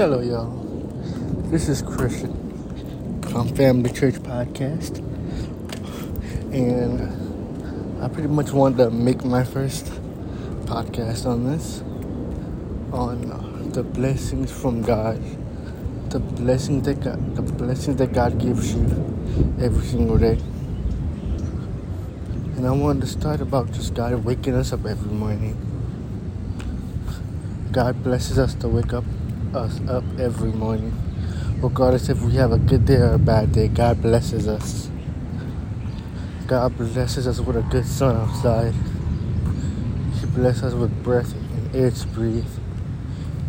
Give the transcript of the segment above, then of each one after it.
Hello, y'all. This is Christian from Family Church Podcast, and I pretty much wanted to make my first podcast on this, on uh, the blessings from God, the blessings that God, the blessings that God gives you every single day. And I wanted to start about just God waking us up every morning. God blesses us to wake up us up every morning. Regardless if we have a good day or a bad day, God blesses us. God blesses us with a good sun outside. He blesses us with breath and air to breathe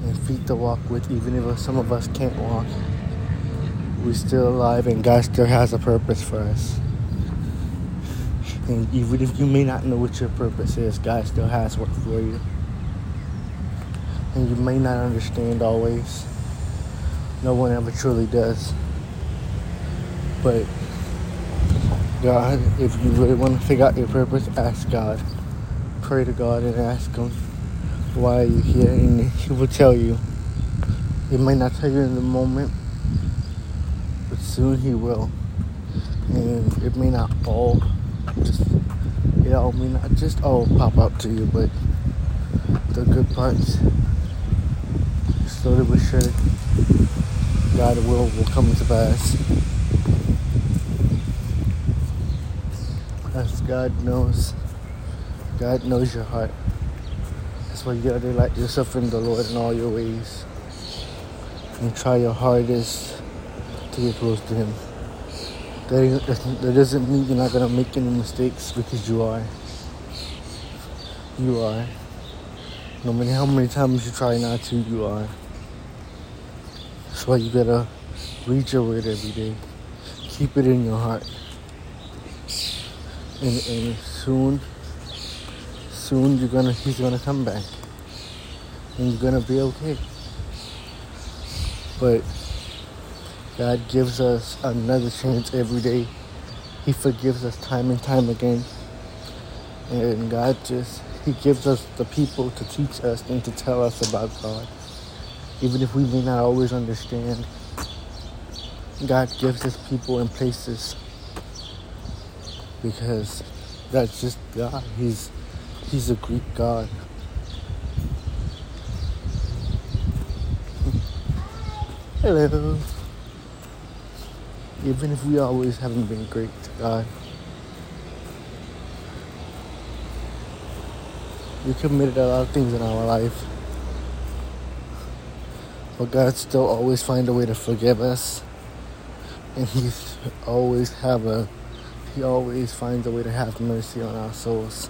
and feet to walk with, even if some of us can't walk. We're still alive and God still has a purpose for us. And even if you may not know what your purpose is, God still has work for you and you may not understand always. No one ever truly does. But God, if you really want to figure out your purpose, ask God. Pray to God and ask Him, why are you here? And He will tell you. He may not tell you in the moment, but soon He will. And it may not all just, it all may not just all pop up to you, but the good parts slowly but surely, God will will come to pass. As God knows, God knows your heart. That's why you gotta delight yourself in the Lord in all your ways. And try your hardest to get close to Him. That doesn't mean you're not gonna make any mistakes because you are. You are. No matter how many times you try not to, you are. That's why you gotta read your word every day. Keep it in your heart. And, and soon, soon you're gonna he's gonna come back. And you're gonna be okay. But God gives us another chance every day. He forgives us time and time again. And God just He gives us the people to teach us and to tell us about God even if we may not always understand. God gives us people and places because that's just God. He's He's a Greek God. Hello. Even if we always haven't been great to God, we committed a lot of things in our life but God still always find a way to forgive us. And He's always have a He always finds a way to have mercy on our souls.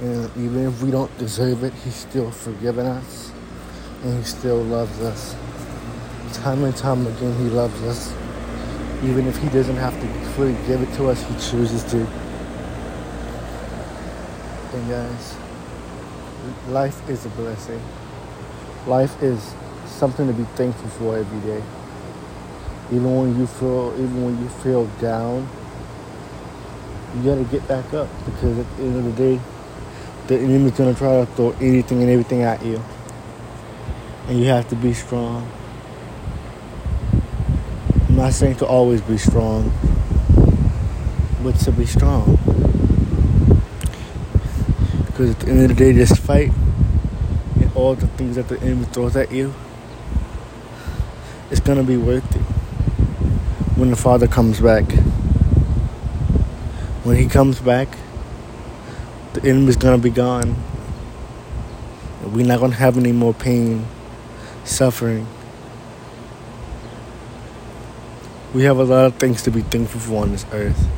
And even if we don't deserve it, He's still forgiven us. And He still loves us. Time and time again He loves us. Even if He doesn't have to fully give it to us, He chooses to. And guys, life is a blessing life is something to be thankful for every day. Even when you feel even when you feel down, you gotta get back up because at the end of the day, the enemy's gonna try to throw anything and everything at you. And you have to be strong. I'm not saying to always be strong, but to be strong. Because at the end of the day, just fight all the things that the enemy throws at you, it's gonna be worth it when the Father comes back. When He comes back, the enemy's gonna be gone. We're not gonna have any more pain, suffering. We have a lot of things to be thankful for on this earth.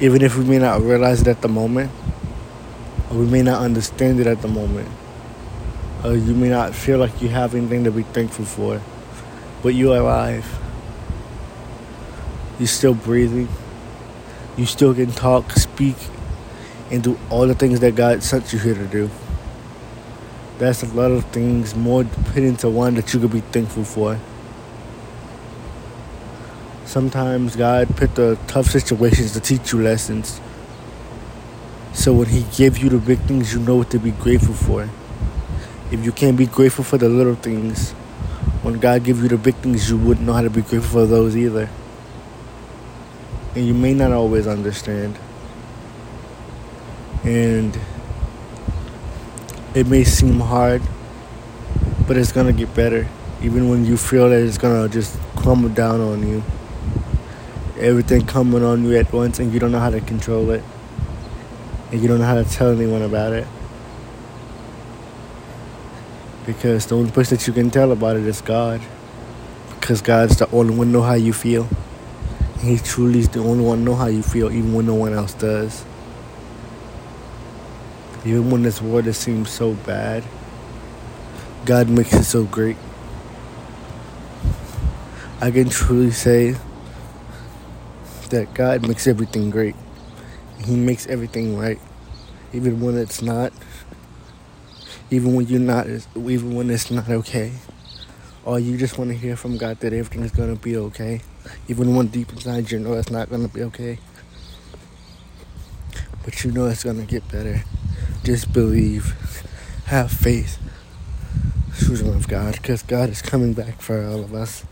Even if we may not realize it at the moment, or we may not understand it at the moment uh, you may not feel like you have anything to be thankful for, but you're alive. You're still breathing. You still can talk, speak, and do all the things that God sent you here to do. That's a lot of things more put into one that you could be thankful for. Sometimes God put the tough situations to teach you lessons. So when He gives you the big things, you know what to be grateful for. If you can't be grateful for the little things, when God gives you the big things, you wouldn't know how to be grateful for those either. And you may not always understand. And it may seem hard, but it's gonna get better. Even when you feel that it's gonna just crumble down on you. Everything coming on you at once and you don't know how to control it. And you don't know how to tell anyone about it. Because the only person that you can tell about it is God. Because God's the only one know how you feel. And he truly is the only one know how you feel even when no one else does. Even when this world seems so bad, God makes it so great. I can truly say that God makes everything great. He makes everything right, even when it's not, even when you're not, even when it's not okay. Or you just want to hear from God that everything is going to be okay, even when deep inside you know it's not to be okay. But you know it's to get better. Just believe. Have faith. Children of God, because God is coming back for all of us.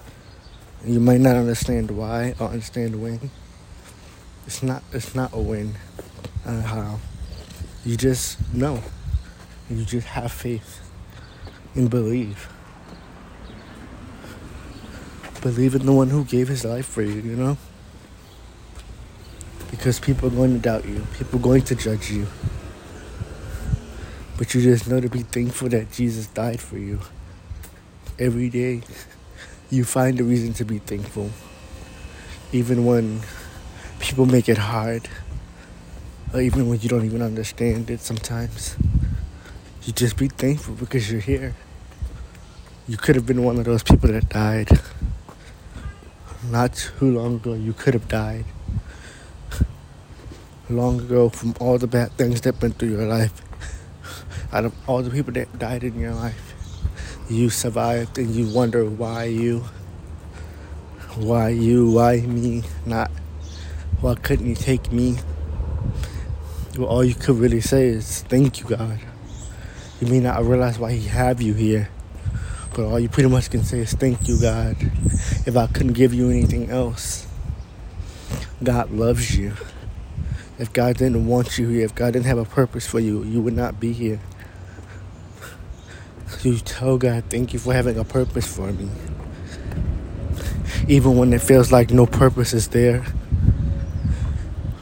You might not understand why or understand when. It's not. It's not a win. Uh, how? You just know. You just have faith and believe. Believe in the one who gave his life for you. You know. Because people are going to doubt you. People are going to judge you. But you just know to be thankful that Jesus died for you. Every day, you find a reason to be thankful. Even when people make it hard, or even when you don't even understand it sometimes, you just be thankful because you're here. You could have been one of those people that died. Not too long ago, you could have died. Long ago, from all the bad things that went through your life out of all the people that died in your life, you survived and you wonder why you, why you, why me, not, why couldn't you take me? Well, all you could really say is thank you, God. You may not realize why He have you here, but all you pretty much can say is thank you, God. If I couldn't give you anything else, God loves you. If God didn't want you here, if God didn't have a purpose for you, you would not be here. You tell God, thank you for having a purpose for me. Even when it feels like no purpose is there.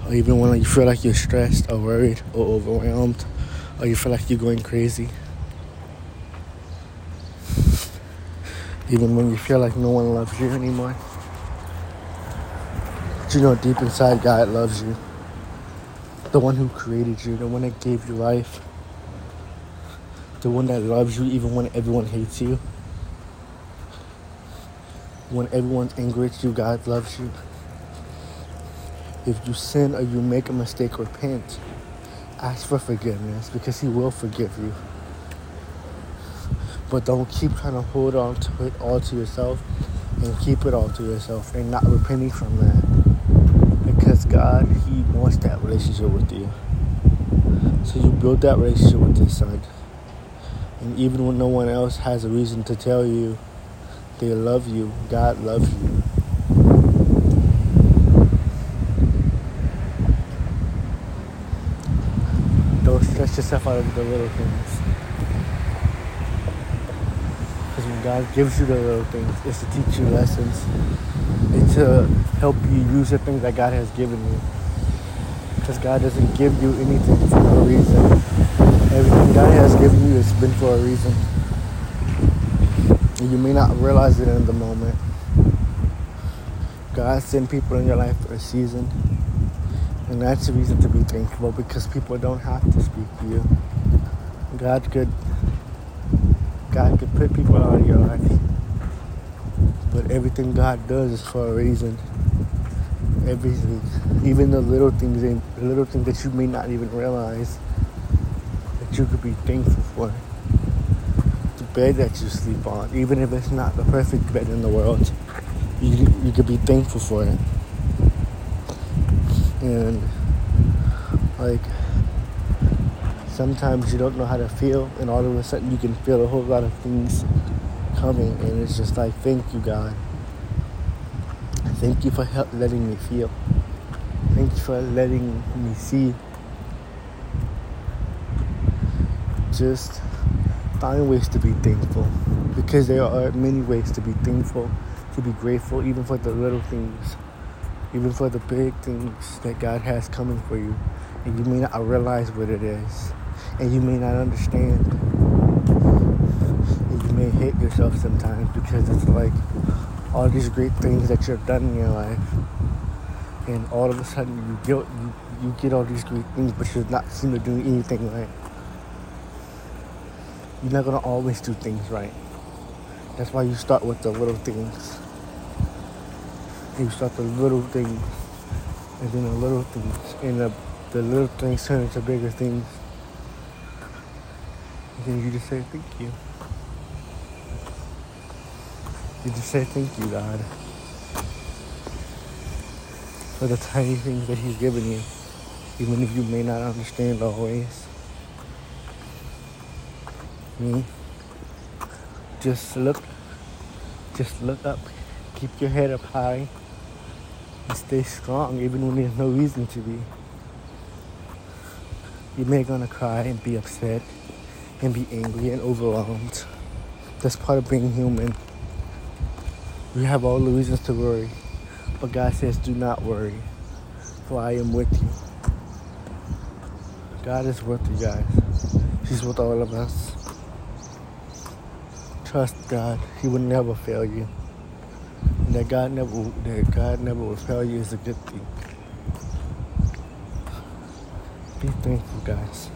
Or even when you feel like you're stressed or worried or overwhelmed. Or you feel like you're going crazy. Even when you feel like no one loves you anymore. But you know deep inside God loves you. The one who created you, the one that gave you life the one that loves you even when everyone hates you. When everyone's angry at you, God loves you. If you sin or you make a mistake, repent. Ask for forgiveness because He will forgive you. But don't keep trying to hold on to it all to yourself and keep it all to yourself and not repenting from that. Because God, He wants that relationship with you. So you build that relationship with His Son. And even when no one else has a reason to tell you they love you, God loves you. Stress yourself out over the little things. Because when God gives you the little things, it's to teach you lessons. It's to help you use the things that God has given you. Because God doesn't give you anything for no reason. Everything God has given you has been for a reason. And you may not realize it in the moment. God sent people in your life for a season. And that's a reason to be thankful because people don't have to speak to you. God could God could put people out of your life. But everything God does is for a reason. Everything. Even the little things the little things that you may not even realize that you could be thankful for. The bed that you sleep on, even if it's not the perfect bed in the world, you, you could be thankful for it. And, like, sometimes you don't know how to feel, and all of a sudden you can feel a whole lot of things coming, and it's just like, thank you, God. Thank you for help letting me feel. Thank you for letting me see. Just find ways to be thankful because there are many ways to be thankful, to be grateful, even for the little things, even for the big things that God has coming for you. And you may not realize what it is, and you may not understand. And you may hate yourself sometimes because it's like all these great things that you've done in your life, and all of a sudden you get you, you get all these great things, but you're not seem to do anything right. You're not gonna always do things right. That's why you start with the little things. You start the little things, and then the little things, and the, the little things turn into bigger things. And then you just say thank you. You just say thank you, God, for the tiny things that He's given you, even if you may not understand always. Me, just look, just look up, keep your head up high, and stay strong, even when there's no reason to be. You may gonna cry and be upset and be angry and overwhelmed. That's part of being human. We have all the reasons to worry. But God says, do not worry, for I am with you. God is with you guys. He's with all of us. Trust God. He will never fail you. That God never that God never will fail you is a good thing. Be thankful, guys.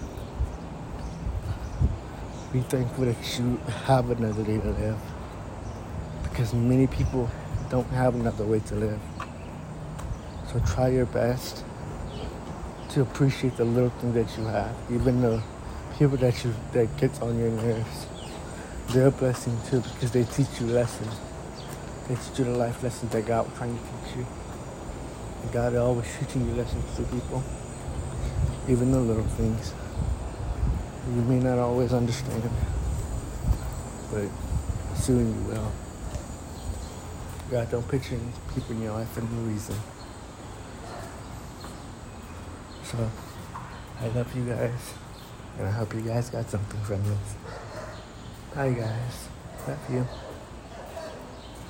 Be thankful that you have another day to live because many people don't have another way to live. So try your best to appreciate the little things that you have, even the people that you that gets on your nerves. They're a blessing too because they teach you lessons. You the life lessons that God was trying to teach you. And God is always teaching you lessons to people, even the little things. You may not always understand, but soon you will. God don't any people in your life for no reason. So, I love you guys, and I hope you guys got something from this. Bye, guys. Love you.